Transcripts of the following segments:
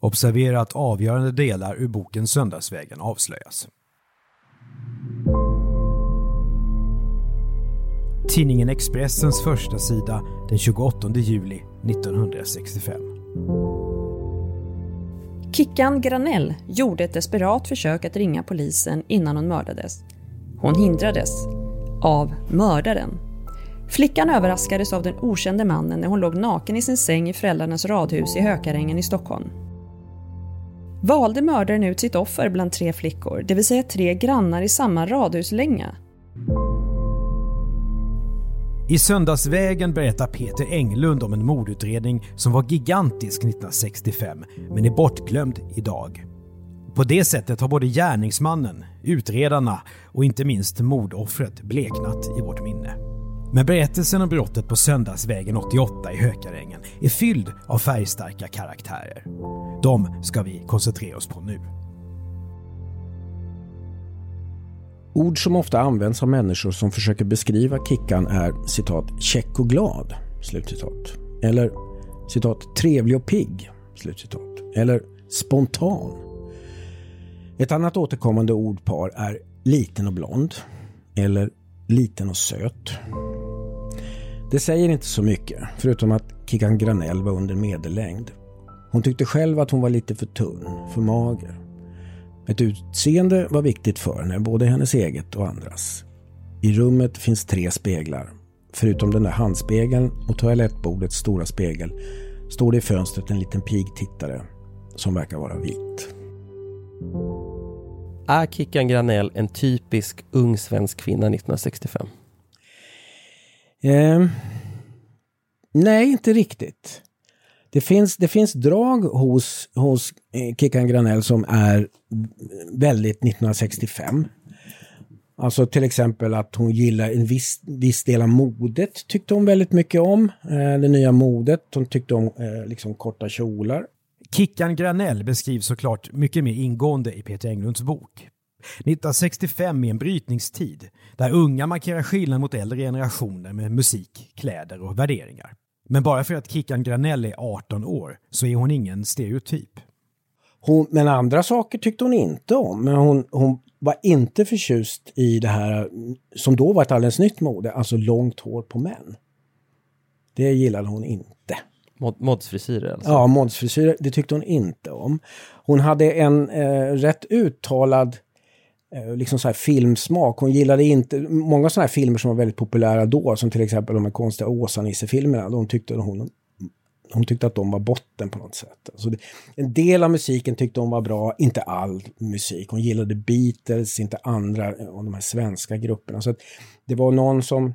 Observera att avgörande delar ur boken Söndagsvägen avslöjas. Tidningen Expressens första sida den 28 juli 1965. Kickan Granell gjorde ett desperat försök att ringa polisen innan hon mördades. Hon hindrades av mördaren. Flickan överraskades av den okände mannen när hon låg naken i sin säng i föräldrarnas radhus i Hökarängen i Stockholm. Valde mördaren ut sitt offer bland tre flickor, det vill säga tre grannar i samma radhuslänga? I Söndagsvägen berättar Peter Englund om en mordutredning som var gigantisk 1965 men är bortglömd idag. På det sättet har både gärningsmannen, utredarna och inte minst mordoffret bleknat i vårt minne. Men berättelsen om brottet på Söndagsvägen 88 i Hökarängen är fylld av färgstarka karaktärer. De ska vi koncentrera oss på nu. Ord som ofta används av människor som försöker beskriva Kickan är citat “käck och glad” slutcitat. Eller citat ”trevlig och pigg” slutcitat. Eller ”spontan”. Ett annat återkommande ordpar är ”liten och blond” eller ”liten och söt”. Det säger inte så mycket, förutom att Kickan Granell var under medellängd. Hon tyckte själv att hon var lite för tunn, för mager. Ett utseende var viktigt för henne, både hennes eget och andras. I rummet finns tre speglar. Förutom den där handspegeln och toalettbordets stora spegel står det i fönstret en liten pigtittare som verkar vara vit. Är Kickan Granell en typisk ung svensk kvinna 1965? Eh, nej, inte riktigt. Det finns, det finns drag hos, hos eh, Kickan Granell som är väldigt 1965. Alltså till exempel att hon gillar en viss, viss del av modet tyckte hon väldigt mycket om. Eh, det nya modet. Hon tyckte om eh, liksom korta kjolar. Kickan Granell beskrivs såklart mycket mer ingående i Peter Englunds bok. 1965 är en brytningstid där unga markerar skillnad mot äldre generationer med musik, kläder och värderingar. Men bara för att Kickan Granell är 18 år så är hon ingen stereotyp. Hon, men andra saker tyckte hon inte om. Men hon, hon var inte förtjust i det här som då var ett alldeles nytt mode, alltså långt hår på män. Det gillade hon inte. Mod modsfrisyrer alltså? Ja, modsfrisyrer, det tyckte hon inte om. Hon hade en eh, rätt uttalad eh, Eh, liksom så här filmsmak. Hon gillade inte, många sådana här filmer som var väldigt populära då, som till exempel de här konstiga Åsa-Nisse-filmerna, de tyckte hon hon tyckte att de var botten på något sätt. Alltså det, en del av musiken tyckte hon var bra, inte all musik. Hon gillade Beatles, inte andra av de här svenska grupperna. Så det var någon som...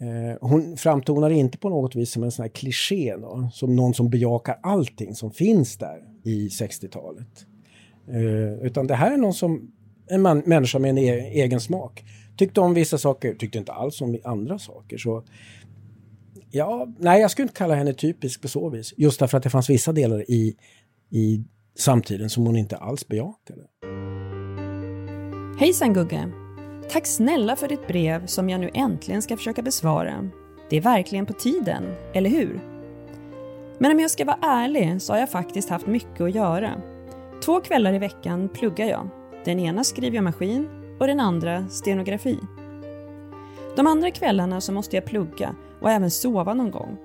Eh, hon framtonar inte på något vis som en sån här kliché, då, som någon som bejakar allting som finns där i 60-talet. Eh, utan det här är någon som, en man, människa med en e egen smak. Tyckte om vissa saker, tyckte inte alls om andra saker. Så Ja, nej, jag skulle inte kalla henne typisk på så vis. Just därför att det fanns vissa delar i, i samtiden som hon inte alls bejakade. Hejsan Gugge! Tack snälla för ditt brev som jag nu äntligen ska försöka besvara. Det är verkligen på tiden, eller hur? Men om jag ska vara ärlig så har jag faktiskt haft mycket att göra. Två kvällar i veckan pluggar jag. Den ena skriver jag maskin och den andra stenografi. De andra kvällarna så måste jag plugga och även sova någon gång.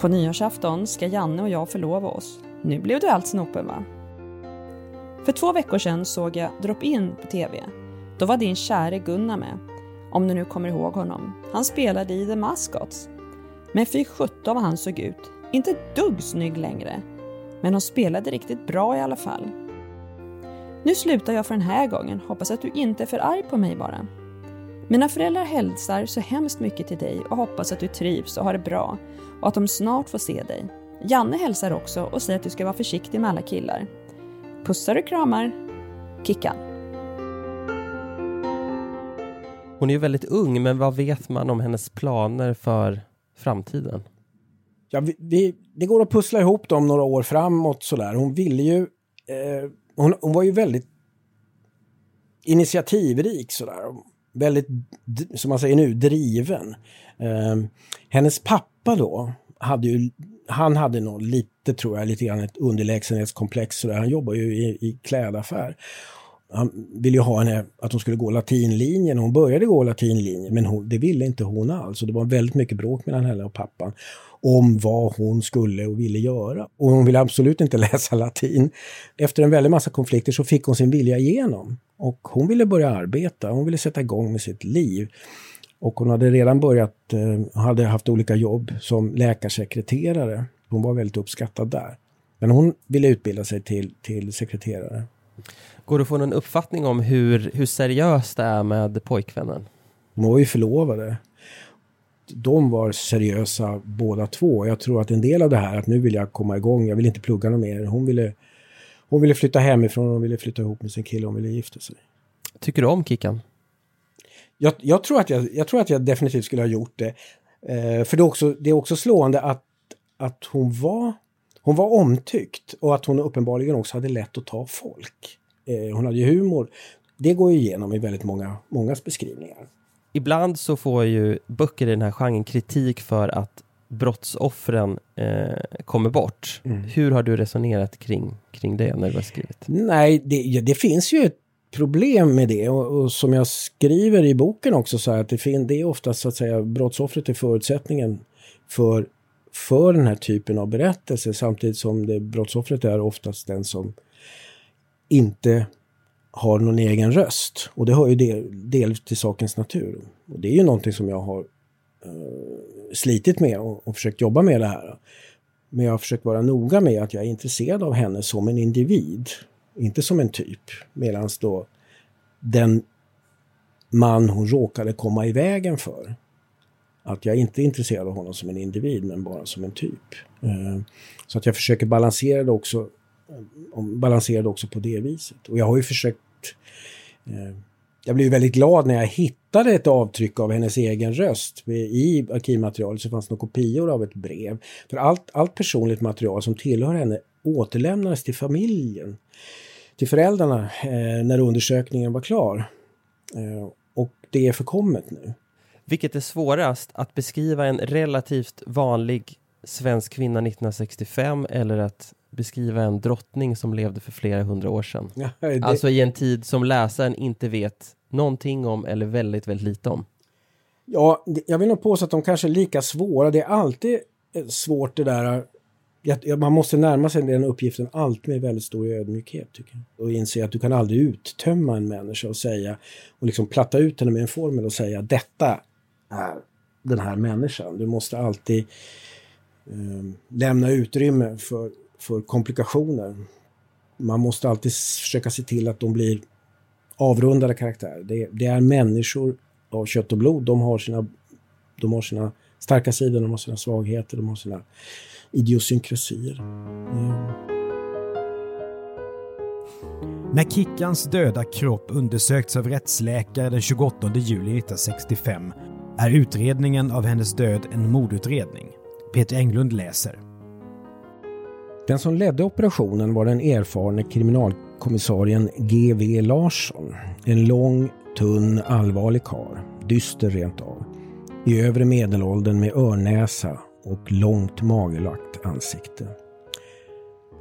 På nyårsafton ska Janne och jag förlova oss. Nu blev du allt snopen va? För två veckor sedan såg jag Drop-In på TV. Då var din käre Gunnar med. Om du nu kommer ihåg honom. Han spelade i The Mascots. Men fy sjutton vad han såg ut. Inte ett dugg snygg längre. Men de spelade riktigt bra i alla fall. Nu slutar jag för den här gången. Hoppas att du inte är för arg på mig bara. Mina föräldrar hälsar så hemskt mycket till dig och hoppas att du trivs och har det bra och att de snart får se dig. Janne hälsar också och säger att du ska vara försiktig med alla killar. Pussar och kramar. Kickan. Hon är ju väldigt ung, men vad vet man om hennes planer för framtiden? Ja, vi, vi, det går att pussla ihop dem några år framåt sådär. Hon ville ju... Eh, hon, hon var ju väldigt initiativrik sådär väldigt, som man säger nu, driven. Eh, hennes pappa då, hade ju, han hade nog lite tror jag, lite grann ett underlägsenhetskomplex. Sådär. Han jobbar ju i, i klädaffär. Han ville ju ha henne, att hon skulle gå latinlinjen. Hon började gå latinlinjen, men hon, det ville inte hon alls. Och det var väldigt mycket bråk mellan henne och pappan om vad hon skulle och ville göra. Och hon ville absolut inte läsa latin. Efter en väldig massa konflikter så fick hon sin vilja igenom. Och hon ville börja arbeta, hon ville sätta igång med sitt liv. Och hon hade redan börjat, eh, hade haft olika jobb som läkarsekreterare. Hon var väldigt uppskattad där. Men hon ville utbilda sig till, till sekreterare. Går det att få någon uppfattning om hur, hur seriöst det är med pojkvännen? De var ju förlovade. De var seriösa båda två. Jag tror att en del av det här att nu vill jag komma igång, jag vill inte plugga något mer. Hon ville, hon ville flytta hemifrån, hon ville flytta ihop med sin kille, hon ville gifta sig. Tycker du om Kickan? Jag, jag, tror, att jag, jag tror att jag definitivt skulle ha gjort det. Eh, för det är, också, det är också slående att, att hon, var, hon var omtyckt och att hon uppenbarligen också hade lätt att ta folk. Eh, hon hade ju humor. Det går ju igenom i väldigt många, mångas beskrivningar. Ibland så får ju böcker i den här genren kritik för att brottsoffren eh, kommer bort. Mm. Hur har du resonerat kring, kring det när du har skrivit? Nej, det, det finns ju ett problem med det och, och, som jag skriver i boken också så att det, fin, det är oftast så att säga brottsoffret är förutsättningen för, för den här typen av berättelser samtidigt som det, brottsoffret är oftast den som inte har någon egen röst. Och det hör ju del, del till sakens natur. Och det är ju någonting som jag har uh, slitit med och, och försökt jobba med det här. Men jag har försökt vara noga med att jag är intresserad av henne som en individ inte som en typ. Medan då den man hon råkade komma i vägen för. Att jag inte är intresserad av honom som en individ men bara som en typ. Eh, så att jag försöker balansera det också, eh, balansera det också på det viset. Och jag har ju försökt eh, jag blev väldigt glad när jag hittade ett avtryck av hennes egen röst. I arkivmaterialet så fanns det kopior av ett brev. För allt, allt personligt material som tillhör henne återlämnades till familjen till föräldrarna när undersökningen var klar. Och det är förkommet nu. Vilket är svårast, att beskriva en relativt vanlig svensk kvinna 1965 eller att beskriva en drottning som levde för flera hundra år sedan? Ja, det... Alltså i en tid som läsaren inte vet någonting om eller väldigt, väldigt lite om. Ja, jag vill nog påstå att de kanske är lika svåra. Det är alltid eh, svårt det där man måste närma sig den uppgiften alltid med väldigt stor ödmjukhet. Tycker jag. Och inse att du kan aldrig uttömma en människa och säga och liksom platta ut henne med en formel och säga detta är den här människan. Du måste alltid eh, lämna utrymme för, för komplikationer. Man måste alltid försöka se till att de blir avrundade karaktärer. Det, det, är människor av kött och blod. De har sina, de har sina starka sidor, de har sina svagheter, de har sina idiosynkrasier. Mm. Ehm. När Kickans döda kropp undersökts av rättsläkare den 28 juli 1965 är utredningen av hennes död en mordutredning. Peter Englund läser. Den som ledde operationen var den erfarne kriminalkommissarien G.V. Larsson. En lång, tunn, allvarlig karl. Dyster rent av. I övre medelåldern med örnäsa och långt magerlagt ansikte.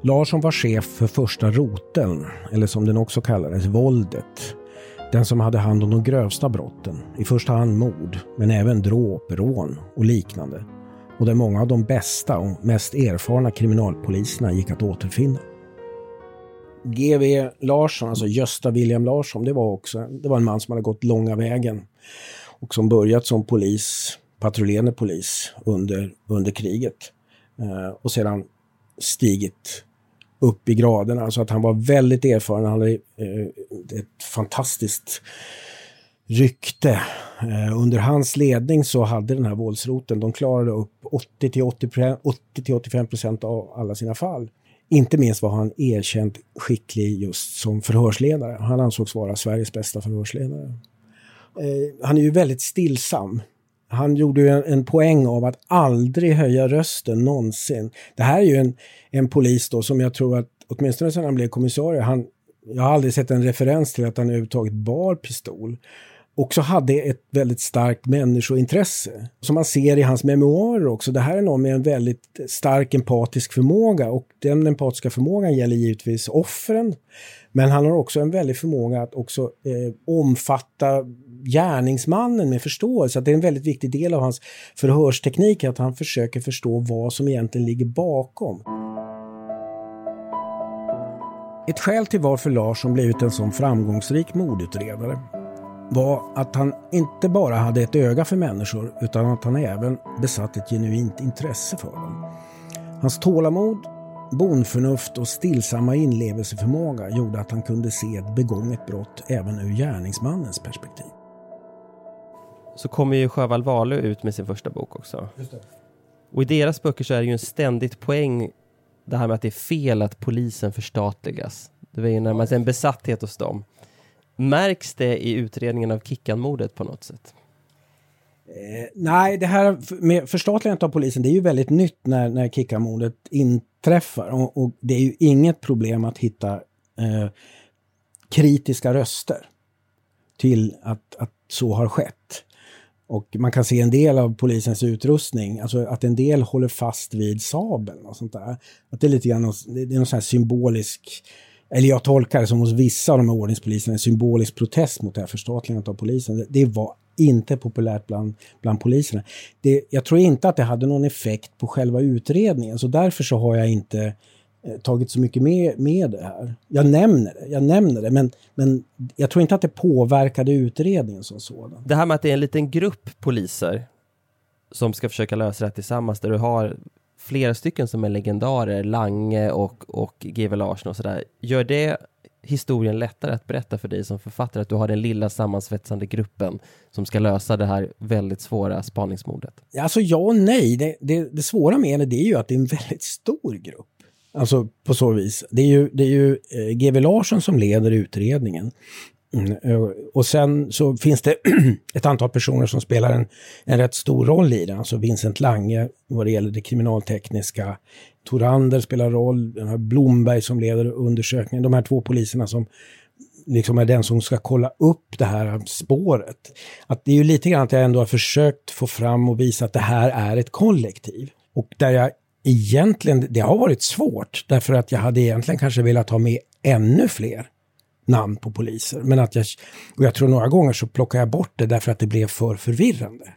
Larsson var chef för första roteln, eller som den också kallades, våldet. Den som hade hand om de grövsta brotten, i första hand mord, men även dråp, rån och liknande. Och där många av de bästa och mest erfarna kriminalpoliserna gick att återfinna. GV Larsson, alltså Gösta William Larsson, det var också det var en man som hade gått långa vägen och som börjat som polis patrullerande polis under, under kriget. Eh, och sedan stigit upp i graderna. Så att han var väldigt erfaren. Han hade eh, ett fantastiskt rykte. Eh, under hans ledning så hade den här våldsroten, de klarade upp 80-85 procent av alla sina fall. Inte minst var han erkänt skicklig just som förhörsledare. Han ansågs vara Sveriges bästa förhörsledare. Eh, han är ju väldigt stillsam han gjorde ju en, en, poäng av att aldrig höja rösten någonsin. Det här är ju en, en polis då som jag tror att, åtminstone sedan han blev kommissarie, han, jag har aldrig sett en referens till att han överhuvudtaget bar pistol. också hade ett väldigt starkt människointresse. Som man ser i hans memoarer också. Det här är någon med en väldigt stark empatisk förmåga och den empatiska förmågan gäller givetvis offren. Men han har också en väldig förmåga att också eh, omfatta gärningsmannen med förståelse. Att det är en väldigt viktig del av hans förhörsteknik att han försöker förstå vad som egentligen ligger bakom. Ett skäl till varför Larsson blivit en sån framgångsrik mordutredare var att han inte bara hade ett öga för människor utan att han även besatt ett genuint intresse för dem. Hans tålamod, bondförnuft och stillsamma inlevelseförmåga gjorde att han kunde se ett begånget brott även ur gärningsmannens perspektiv. Så kommer ju Sjöwall Wahlöö ut med sin första bok också. Och i deras böcker så är det ju en ständigt poäng det här med att det är fel att polisen förstatligas. Det var ju närmast en besatthet hos dem. Märks det i utredningen av Kickan-mordet på något sätt? Eh, nej, det här med förstatligandet av polisen, det är ju väldigt nytt när, när Kickan-mordet inträffar. Och, och, det är ju inget problem att hitta eh, kritiska röster till att, att så har skett. Och man kan se en del av polisens utrustning, alltså att en del håller fast vid sabeln och sånt där. Att det är lite grann, det är någon sån här symbolisk eller jag tolkar det som hos vissa av de här ordningspoliserna, en symbolisk protest mot det här förstatligandet av polisen. Det var inte populärt bland, bland poliserna. Det, jag tror inte att det hade någon effekt på själva utredningen, så därför så har jag inte eh, tagit så mycket med, med det här. Jag nämner det, jag nämner det, men, men jag tror inte att det påverkade utredningen som sådan. Det här med att det är en liten grupp poliser som ska försöka lösa det här tillsammans, där du har flera stycken som är legendarer, Lange och, och GW Larsson och sådär. Gör det historien lättare att berätta för dig som författare, att du har den lilla sammansvetsande gruppen som ska lösa det här väldigt svåra spaningsmordet? Alltså ja och nej. Det, det, det svåra med det, det är ju att det är en väldigt stor grupp. Alltså på så vis. Det är ju, det är ju eh, GW Larsson som leder utredningen. Mm, eh, och sen så finns det ett antal personer som spelar en, en rätt stor roll i den. Alltså Vincent Lange vad det gäller det kriminaltekniska. Torander spelar roll, den här Blomberg som leder undersökningen. De här två poliserna som liksom är den som ska kolla upp det här spåret. Att det är ju lite grann att jag ändå har försökt få fram och visa att det här är ett kollektiv. Och där jag egentligen, det har varit svårt därför att jag hade egentligen kanske velat ha med ännu fler namn på poliser. Men att jag, och jag tror några gånger så plockar jag bort det därför att det blev för förvirrande.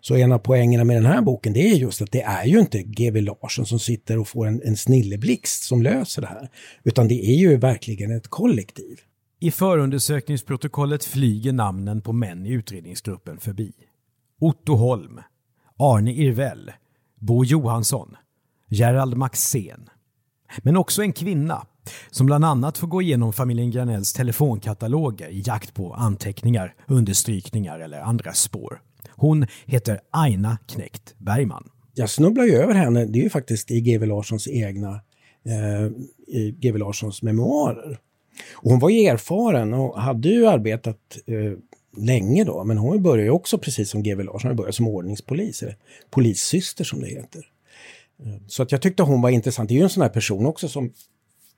Så en av poängerna med den här boken det är just att det är ju inte GW Larsson som sitter och får en, en snilleblixt som löser det här. Utan det är ju verkligen ett kollektiv. I förundersökningsprotokollet flyger namnen på män i utredningsgruppen förbi. Otto Holm, Arne Irvell, Bo Johansson, Gerald Maxén. Men också en kvinna, som bland annat får gå igenom familjen Granells telefonkataloger i jakt på anteckningar, understrykningar eller andra spår. Hon heter Aina Knekt Bergman. Jag snubblar ju över henne, det är ju faktiskt i GW Larssons egna eh, i GW Larssons memoarer. Och hon var ju erfaren och hade ju arbetat eh, länge då, men hon började ju också precis som GW Larsson, hon började som ordningspolis, eller polissyster som det heter. Så att jag tyckte hon var intressant. Det är ju en sån här person också som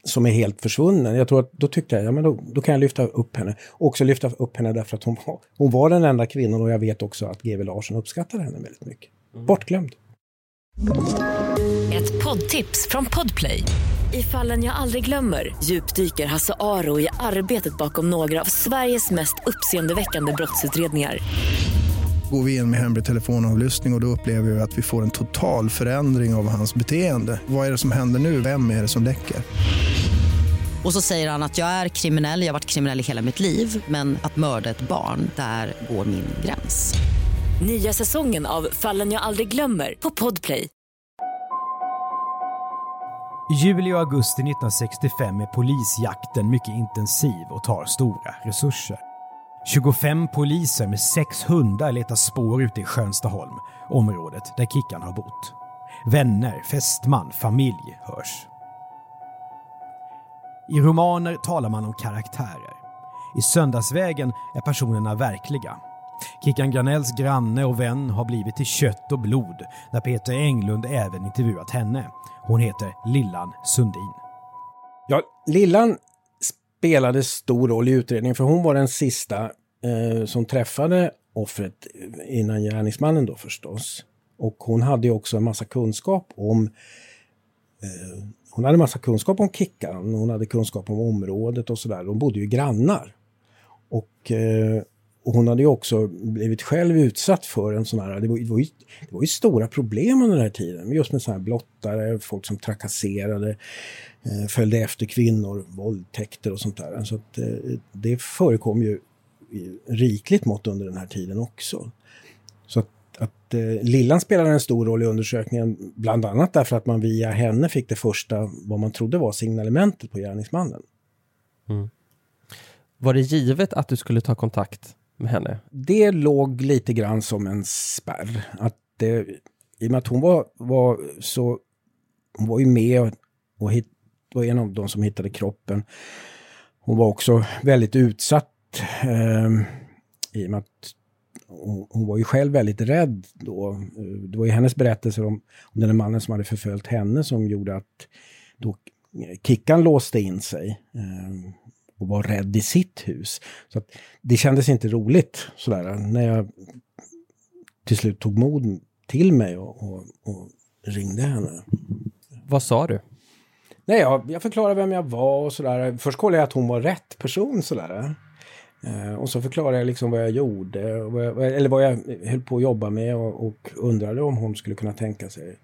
som är helt försvunnen. Jag tror att då tyckte jag, ja men då, då kan jag lyfta upp henne. Och också lyfta upp henne därför att hon var, hon var den enda kvinnan och jag vet också att GW Larsson uppskattade henne väldigt mycket. Mm. Bortglömd. Ett poddtips från Podplay. I fallen jag aldrig glömmer djupdyker Hasse Aro i arbetet bakom några av Sveriges mest uppseendeväckande brottsutredningar går vi in med hemlig telefonavlyssning och, och då upplever vi att vi får en total förändring av hans beteende. Vad är det som händer nu? Vem är det som läcker? Och så säger han att jag är kriminell, jag har varit kriminell i hela mitt liv men att mörda ett barn, där går min gräns. Nya säsongen av Fallen jag aldrig glömmer på Podplay. I juli och augusti 1965 är polisjakten mycket intensiv och tar stora resurser. 25 poliser med sex hundar letar spår ute i Skönstaholm, området där Kickan har bott. Vänner, fästman, familj hörs. I romaner talar man om karaktärer. I Söndagsvägen är personerna verkliga. Kickan Granells granne och vän har blivit till kött och blod när Peter Englund även intervjuat henne. Hon heter Lillan Sundin. Ja, Lillan spelade stor roll i utredningen för hon var den sista eh, som träffade offret eh, innan gärningsmannen då förstås. Och hon hade ju också en massa kunskap om eh, hon hade massa kunskap om Kickan, hon hade kunskap om området och sådär. De bodde ju grannar. Och, eh, och, hon hade ju också blivit själv utsatt för en sån här, det var, det var, ju, det var ju stora problem under den här tiden. Just med sådana här blottare, folk som trakasserade, följde efter kvinnor, våldtäkter och sånt där. Så att, eh, det förekom ju rikligt mått under den här tiden också. Så att att eh, Lillan spelade en stor roll i undersökningen, bland annat därför att man via henne fick det första, vad man trodde var signalementet på gärningsmannen. Mm. Var det givet att du skulle ta kontakt med henne? Det låg lite grann som en spärr. Att det, I och med att hon var, var så... Hon var ju med och hit, var en av de som hittade kroppen. Hon var också väldigt utsatt eh, i och med att hon, var ju själv väldigt rädd då. Eh, det var ju hennes berättelser om, om den mannen som hade förföljt henne som gjorde att då Kickan låste in sig eh, och var rädd i sitt hus. Så att det kändes inte roligt sådär när jag till slut tog mod till mig och, och, och ringde henne. Vad sa du? Nej, jag, jag förklarade vem jag var och sådär. Först kollade jag att hon var rätt person sådär. Eh, och så förklarade jag liksom vad jag gjorde, vad jag, eller vad jag höll på att jobba med och, och, undrade om hon skulle kunna tänka sig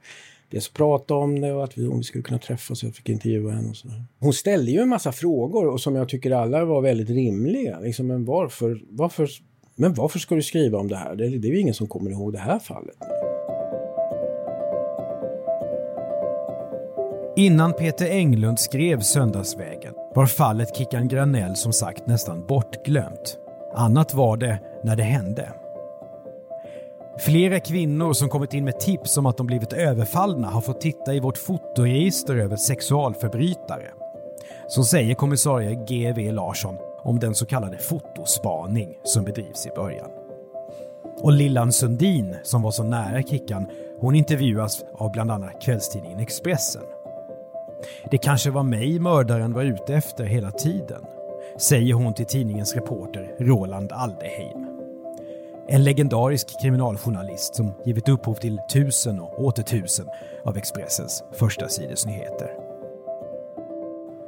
dels prata om det och att vi, om vi skulle kunna träffas. Jag fick intervjua henne och sådär. Hon ställde ju en massa frågor och som jag tycker alla var väldigt rimliga. Liksom, men varför, varför, men varför ska du skriva om det här? Det, det är ju ingen som kommer ihåg det här fallet. Innan Peter Englund skrev Söndagsvägen var fallet Kickan Granell som sagt nästan bortglömt. Annat var det när det hände. Flera kvinnor som kommit in med tips om att de blivit överfallna har fått titta i vårt fotoregister över sexualförbrytare. Så säger kommissarie G.V. Larsson om den så kallade fotospaning som bedrivs i början. Och Lillan Sundin, som var så nära Kickan, hon intervjuas av bland annat kvällstidningen Expressen. Det kanske var mig mördaren var ute efter hela tiden, säger hon till tidningens reporter Roland Aldeheim. En legendarisk kriminaljournalist som givit upphov till tusen och åter tusen av Expressens första sidesnyheter.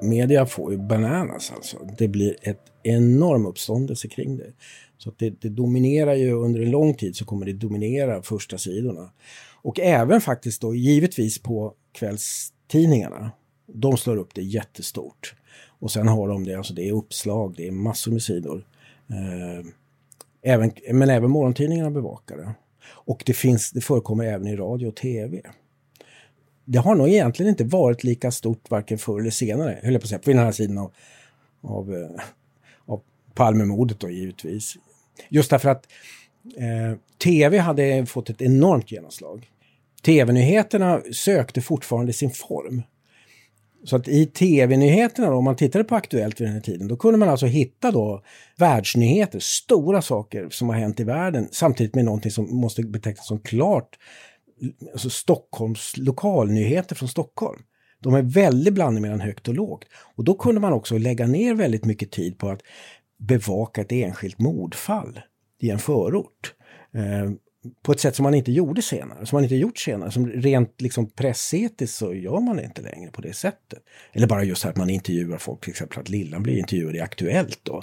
Media får ju bananas alltså. Det blir ett enorm uppståndelse kring det. Så att det, det, dominerar ju under en lång tid så kommer det dominera första sidorna. Och även faktiskt då givetvis på kvällstidningarna. De slår upp det jättestort. Och sen har de det, alltså det är uppslag, det är massor med sidor. Eh, även, men även morgontidningarna bevakar det. Och det, finns, det förekommer även i radio och tv. Det har nog egentligen inte varit lika stort varken förr eller senare, höll jag på att säga, på den här sidan av, av, eh, av Palmemordet då givetvis. Just därför att eh, tv hade fått ett enormt genomslag. Tv-nyheterna sökte fortfarande sin form. Så att i tv-nyheterna då, om man tittade på Aktuellt vid den här tiden, då kunde man alltså hitta då världsnyheter, stora saker som har hänt i världen, samtidigt med någonting som måste betecknas som klart alltså Stockholms lokalnyheter från Stockholm. De är väldigt blandning mellan högt och lågt. Och då kunde man också lägga ner väldigt mycket tid på att bevaka ett enskilt mordfall i en förort. Eh, på ett sätt som man inte gjorde senare, som man inte gjort senare. Som rent liksom pressetiskt så gör man det inte längre på det sättet. Eller bara just att man intervjuar folk, till exempel att Lillan blir intervjuad i Aktuellt då.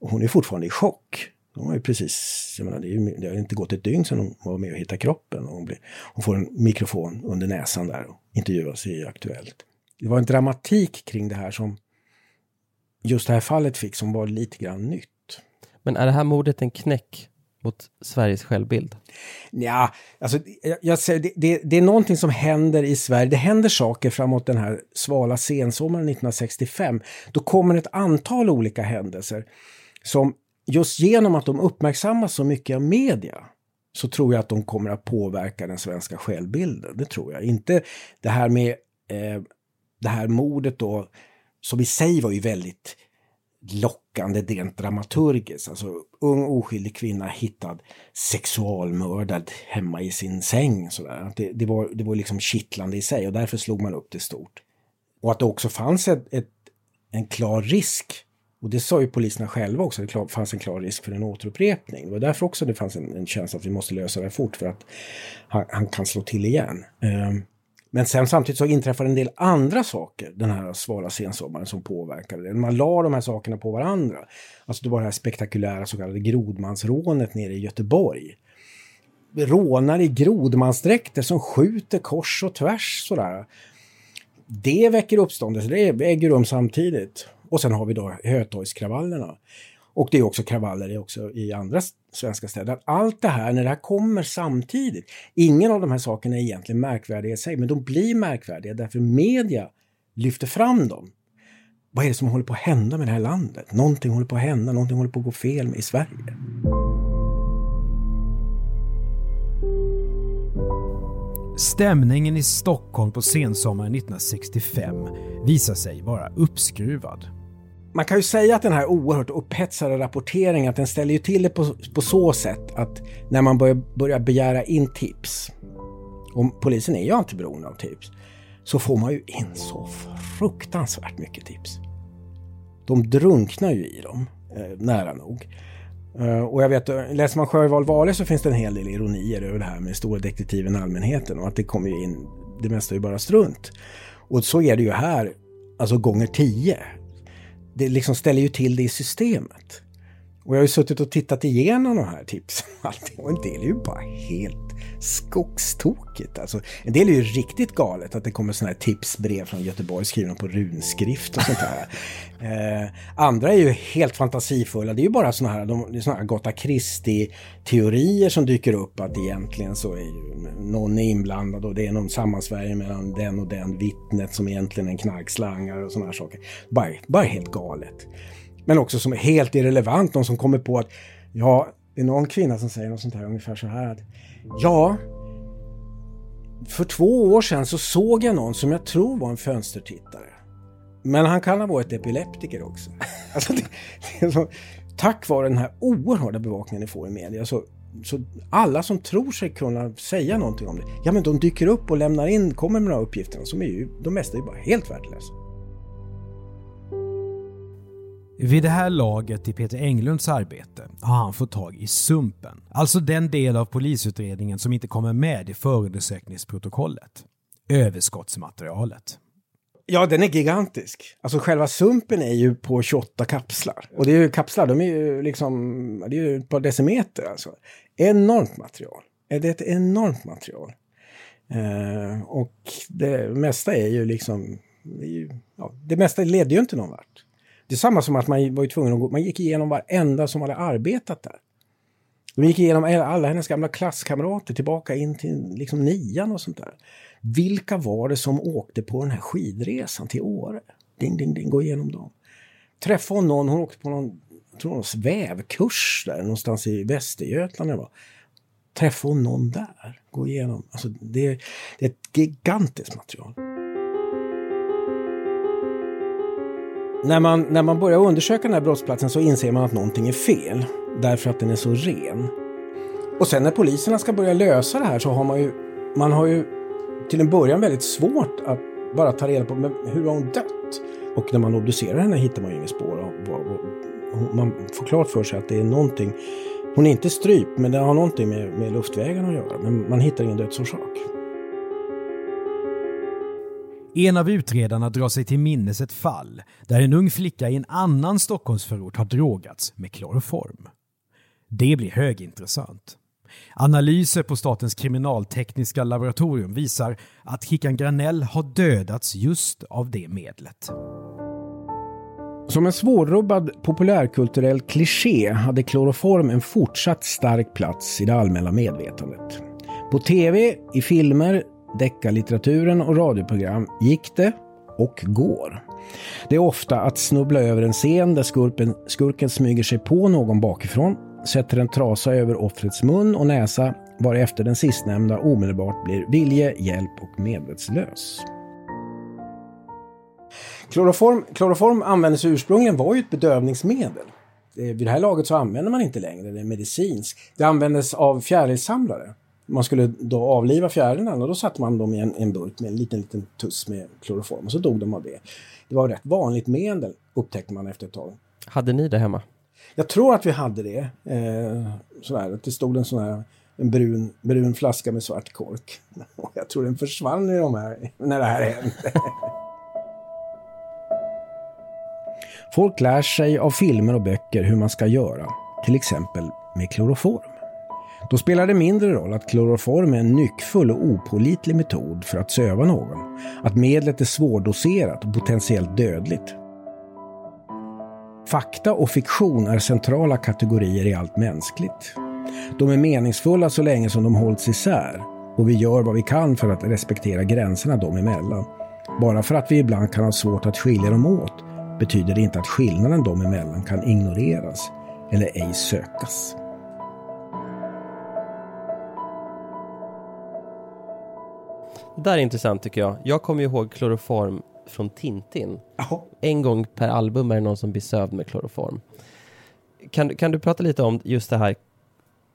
Och hon är fortfarande i chock. Hon har ju precis, jag menar, det, är, det har inte gått ett dygn sedan hon var med och hittade kroppen. Och hon, blir, hon får en mikrofon under näsan där och intervjuas i Aktuellt. Det var en dramatik kring det här som just det här fallet fick som var lite grann nytt. Men är det här mordet en knäck mot Sveriges självbild? Ja, alltså, jag, jag säger, det, det, det, är någonting som händer i Sverige. Det händer saker framåt den här svala sensommaren 1965. Då kommer ett antal olika händelser som just genom att de uppmärksammas så mycket av media så tror jag att de kommer att påverka den svenska självbilden. Det tror jag. Inte det här med eh, det här mordet då, som i sig var ju väldigt lockande rent dramaturgiskt. Alltså ung oskyldig kvinna hittad sexualmördad hemma i sin säng. Sådär. Det, det, var, det var liksom kittlande i sig och därför slog man upp det stort. Och att det också fanns ett, ett, en klar risk Och det sa ju poliserna själva också, det fanns en klar risk för en återupprepning. Det var därför också det fanns en, en känsla att vi måste lösa det här fort för att han, han kan slå till igen. Um, men sen samtidigt så inträffar en del andra saker den här svala sensommaren som påverkade det. Man la de här sakerna på varandra. Alltså det var det här spektakulära så kallade grodmansrånet nere i Göteborg. Rånare i grodmansdräkter som skjuter kors och tvärs sådär. Det väcker uppståndelse, det äger rum samtidigt. Och sen har vi då Hötorgskravallerna. Och det är också kravaller också i andra svenska städer. Allt det här, när det här kommer samtidigt, ingen av de här sakerna är egentligen märkvärdiga i sig, men de blir märkvärdiga därför media lyfter fram dem. Vad är det som håller på att hända med det här landet? Någonting håller på att hända, någonting håller på att gå fel i Sverige. Stämningen i Stockholm på sensommaren 1965 visar sig vara uppskruvad man kan ju säga att den här oerhört upphetsade rapporteringen, att den ställer ju till det på, på så sätt att när man börjar, börjar begära in tips, och polisen är ju alltid beroende av tips, så får man ju in så fruktansvärt mycket tips. De drunknar ju i dem, eh, nära nog. Eh, och jag vet, eh, läser man Sjöwall Wahlöö så finns det en hel del ironier över det här med stora detektiven allmänheten och att det kommer ju in, det mesta är ju bara strunt. Och så är det ju här, alltså gånger tio det liksom ställer ju till det i systemet. Och jag har ju suttit och tittat igenom de här tipsen och allting. Och en del är ju bara helt skogstokigt. Alltså, en del är ju riktigt galet att det kommer sådana här tipsbrev från Göteborg skrivna på runskrift och sånt där. Eh, andra är ju helt fantasifulla. Det är ju bara sådana här, de, det är såna här Gata Christi-teorier som dyker upp att egentligen så är ju någon är inblandad och det är någon sammansvärjning mellan den och den vittnet som egentligen är en knarkslangare och sådana här saker. Bara, bara helt galet. Men också som är helt irrelevant, någon som kommer på att ja, det är någon kvinna som säger något sånt här ungefär så här att ja, för två år sedan så såg jag någon som jag tror var en fönstertittare. Men han kan ha varit epileptiker också. Alltså det, det så, tack vare den här oerhörda bevakningen ni får i media så, så alla som tror sig kunna säga någonting om det, ja men de dyker upp och lämnar in, kommer med de här uppgifterna som är ju, de mesta är ju bara helt värdelösa. Vid det här laget i Peter Englunds arbete har han fått tag i sumpen, alltså den del av polisutredningen som inte kommer med i förundersökningsprotokollet. Överskottsmaterialet. Ja, den är gigantisk. Alltså själva sumpen är ju på 28 kapslar. Och det är ju kapslar, de är ju liksom, det är ju ett par decimeter alltså. Enormt material. Det är ett enormt material. Eh, och det mesta är ju liksom, det, ju, ja, det mesta leder ju inte någon vart. Det är samma som att man var tvungen att gå, man gick igenom varenda som hade arbetat där. De gick igenom alla hennes gamla klasskamrater tillbaka in till liksom nian och sånt där. Vilka var det som åkte på den här skidresan till Åre? Ding, ding, ding, gå igenom dem. Träffade hon någon, hon åkte på någon, tror någon svävkurs där någonstans i Västergötland. Det var. Träffade hon någon där? Gå igenom. Alltså det, det är ett gigantiskt material. När man, när man börjar undersöka den här brottsplatsen så inser man att någonting är fel. Därför att den är så ren. Och sen när poliserna ska börja lösa det här så har man ju, man har ju till en början väldigt svårt att bara ta reda på men hur har hon dött? Och när man obducerar henne hittar man ju inget spår. Och, och, och, man får klart för sig att det är någonting, hon är inte strypt men det har någonting med, med luftvägarna att göra. Men man hittar ingen dödsorsak. En av utredarna drar sig till minnes ett fall där en ung flicka i en annan Stockholmsförort har drogats med kloroform. Det blir högintressant. Analyser på Statens kriminaltekniska laboratorium visar att Kickan Granell har dödats just av det medlet. Som en svårrubbad populärkulturell kliché hade kloroform en fortsatt stark plats i det allmänna medvetandet. På tv, i filmer, deckarlitteraturen och radioprogram gick det och går. Det är ofta att snubbla över en scen där skurken, skurken smyger sig på någon bakifrån, sätter en trasa över offrets mun och näsa varefter den sistnämnda omedelbart blir vilje, hjälp och medvetslös. Kloroform, kloroform användes ursprungligen var ju ett bedövningsmedel. Eh, vid det här laget så använder man inte längre det medicinskt. Det användes av fjärilsamlare man skulle då avliva fjärilarna och då satte man dem i en, en burk med en liten, liten tuss med kloroform och så dog de av det. Det var rätt vanligt medel upptäckte man efter ett tag. Hade ni det hemma? Jag tror att vi hade det. Eh, sådär, att det stod en sån här en brun, brun flaska med svart kork. Jag tror den försvann i de här, när det här hände. Folk lär sig av filmer och böcker hur man ska göra, till exempel med kloroform. Då spelar det mindre roll att kloroform är en nyckfull och opolitlig metod för att söva någon. Att medlet är svårdoserat och potentiellt dödligt. Fakta och fiktion är centrala kategorier i allt mänskligt. De är meningsfulla så länge som de hålls isär och vi gör vad vi kan för att respektera gränserna dem emellan. Bara för att vi ibland kan ha svårt att skilja dem åt betyder det inte att skillnaden dem emellan kan ignoreras eller ej sökas. Det där är intressant tycker jag. Jag kommer ihåg kloroform från Tintin. Aha. En gång per album är det någon som blir sövd med kloroform. Kan, kan du prata lite om just det här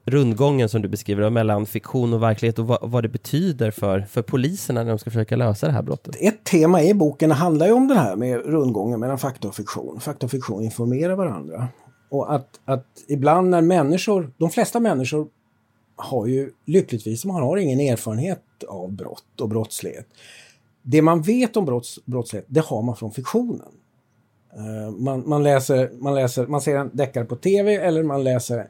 rundgången som du beskriver mellan fiktion och verklighet och vad, vad, det betyder för, för poliserna när de ska försöka lösa det här brottet? Ett tema i boken handlar ju om det här med rundgången mellan fakta och fiktion. Fakta och fiktion informerar varandra. Och att, att ibland när människor, de flesta människor har ju lyckligtvis, man har ingen erfarenhet av brott och brottslighet. Det man vet om brotts, brottslighet, det har man från fiktionen. Eh, man, man, läser, man, läser, man ser en deckare på tv eller man läser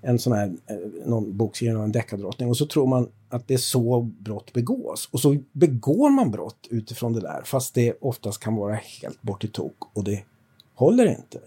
en sån här, eh, någon bokserie av en deckardrottning och så tror man att det är så brott begås. Och så begår man brott utifrån det där fast det oftast kan vara helt bort i tok och det håller inte.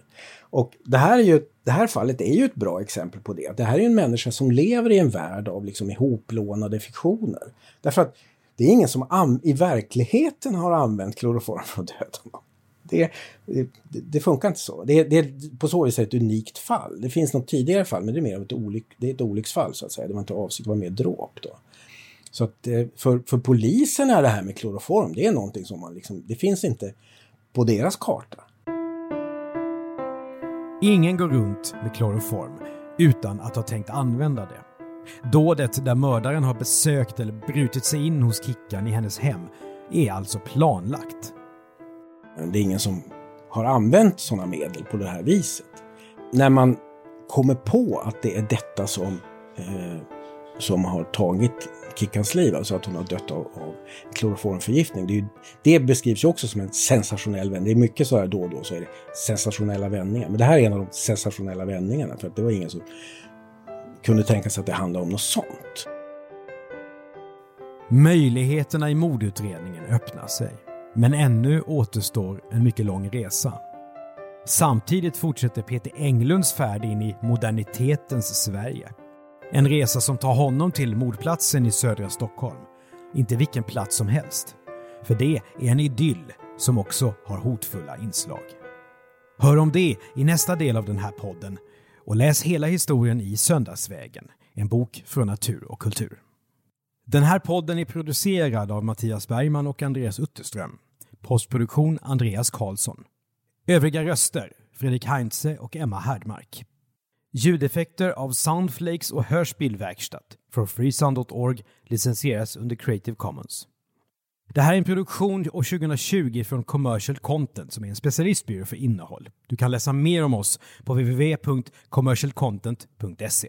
Och det här, är ju, det här fallet är ju ett bra exempel på det. Det här är en människa som lever i en värld av liksom ihoplånade fiktioner. Därför att det är ingen som i verkligheten har använt kloroform för att döda någon. Det, det, det, funkar inte så. Det, det är på så vis ett unikt fall. Det finns något tidigare fall, men det är mer av ett, olyck, det är ett olycksfall så att säga. Det var inte avsikt, det var mer dråp då. Så att eh, för, för polisen är det här med kloroform, det är någonting som man liksom, det finns inte på deras karta. Ingen går runt med kloroform utan att ha tänkt använda det. Dådet där mördaren har besökt eller brutit sig in hos Kickan i hennes hem är alltså planlagt. Det är ingen som har använt sådana medel på det här viset. När man kommer på att det är detta som, eh, som har tagit Kickans liv, alltså att hon har dött av, av kloroformförgiftning. Det, det beskrivs ju också som en sensationell vändning. Det är mycket så här då och då så är det sensationella vändningar. Men det här är en av de sensationella vändningarna för att det var ingen som kunde tänka sig att det handlade om något sånt. Möjligheterna i mordutredningen öppnar sig. Men ännu återstår en mycket lång resa. Samtidigt fortsätter Peter Englunds färd in i modernitetens Sverige. En resa som tar honom till mordplatsen i södra Stockholm. Inte vilken plats som helst. För det är en idyll som också har hotfulla inslag. Hör om det i nästa del av den här podden och läs hela historien i Söndagsvägen, en bok från natur och kultur. Den här podden är producerad av Mattias Bergman och Andreas Utterström. Postproduktion Andreas Karlsson. Övriga röster Fredrik Heinze och Emma Härdmark. Ljudeffekter av Soundflakes och Hörspelverkstad från freesound.org licensieras under Creative Commons. Det här är en produktion år 2020 från Commercial Content som är en specialistbyrå för innehåll. Du kan läsa mer om oss på www.commercialcontent.se.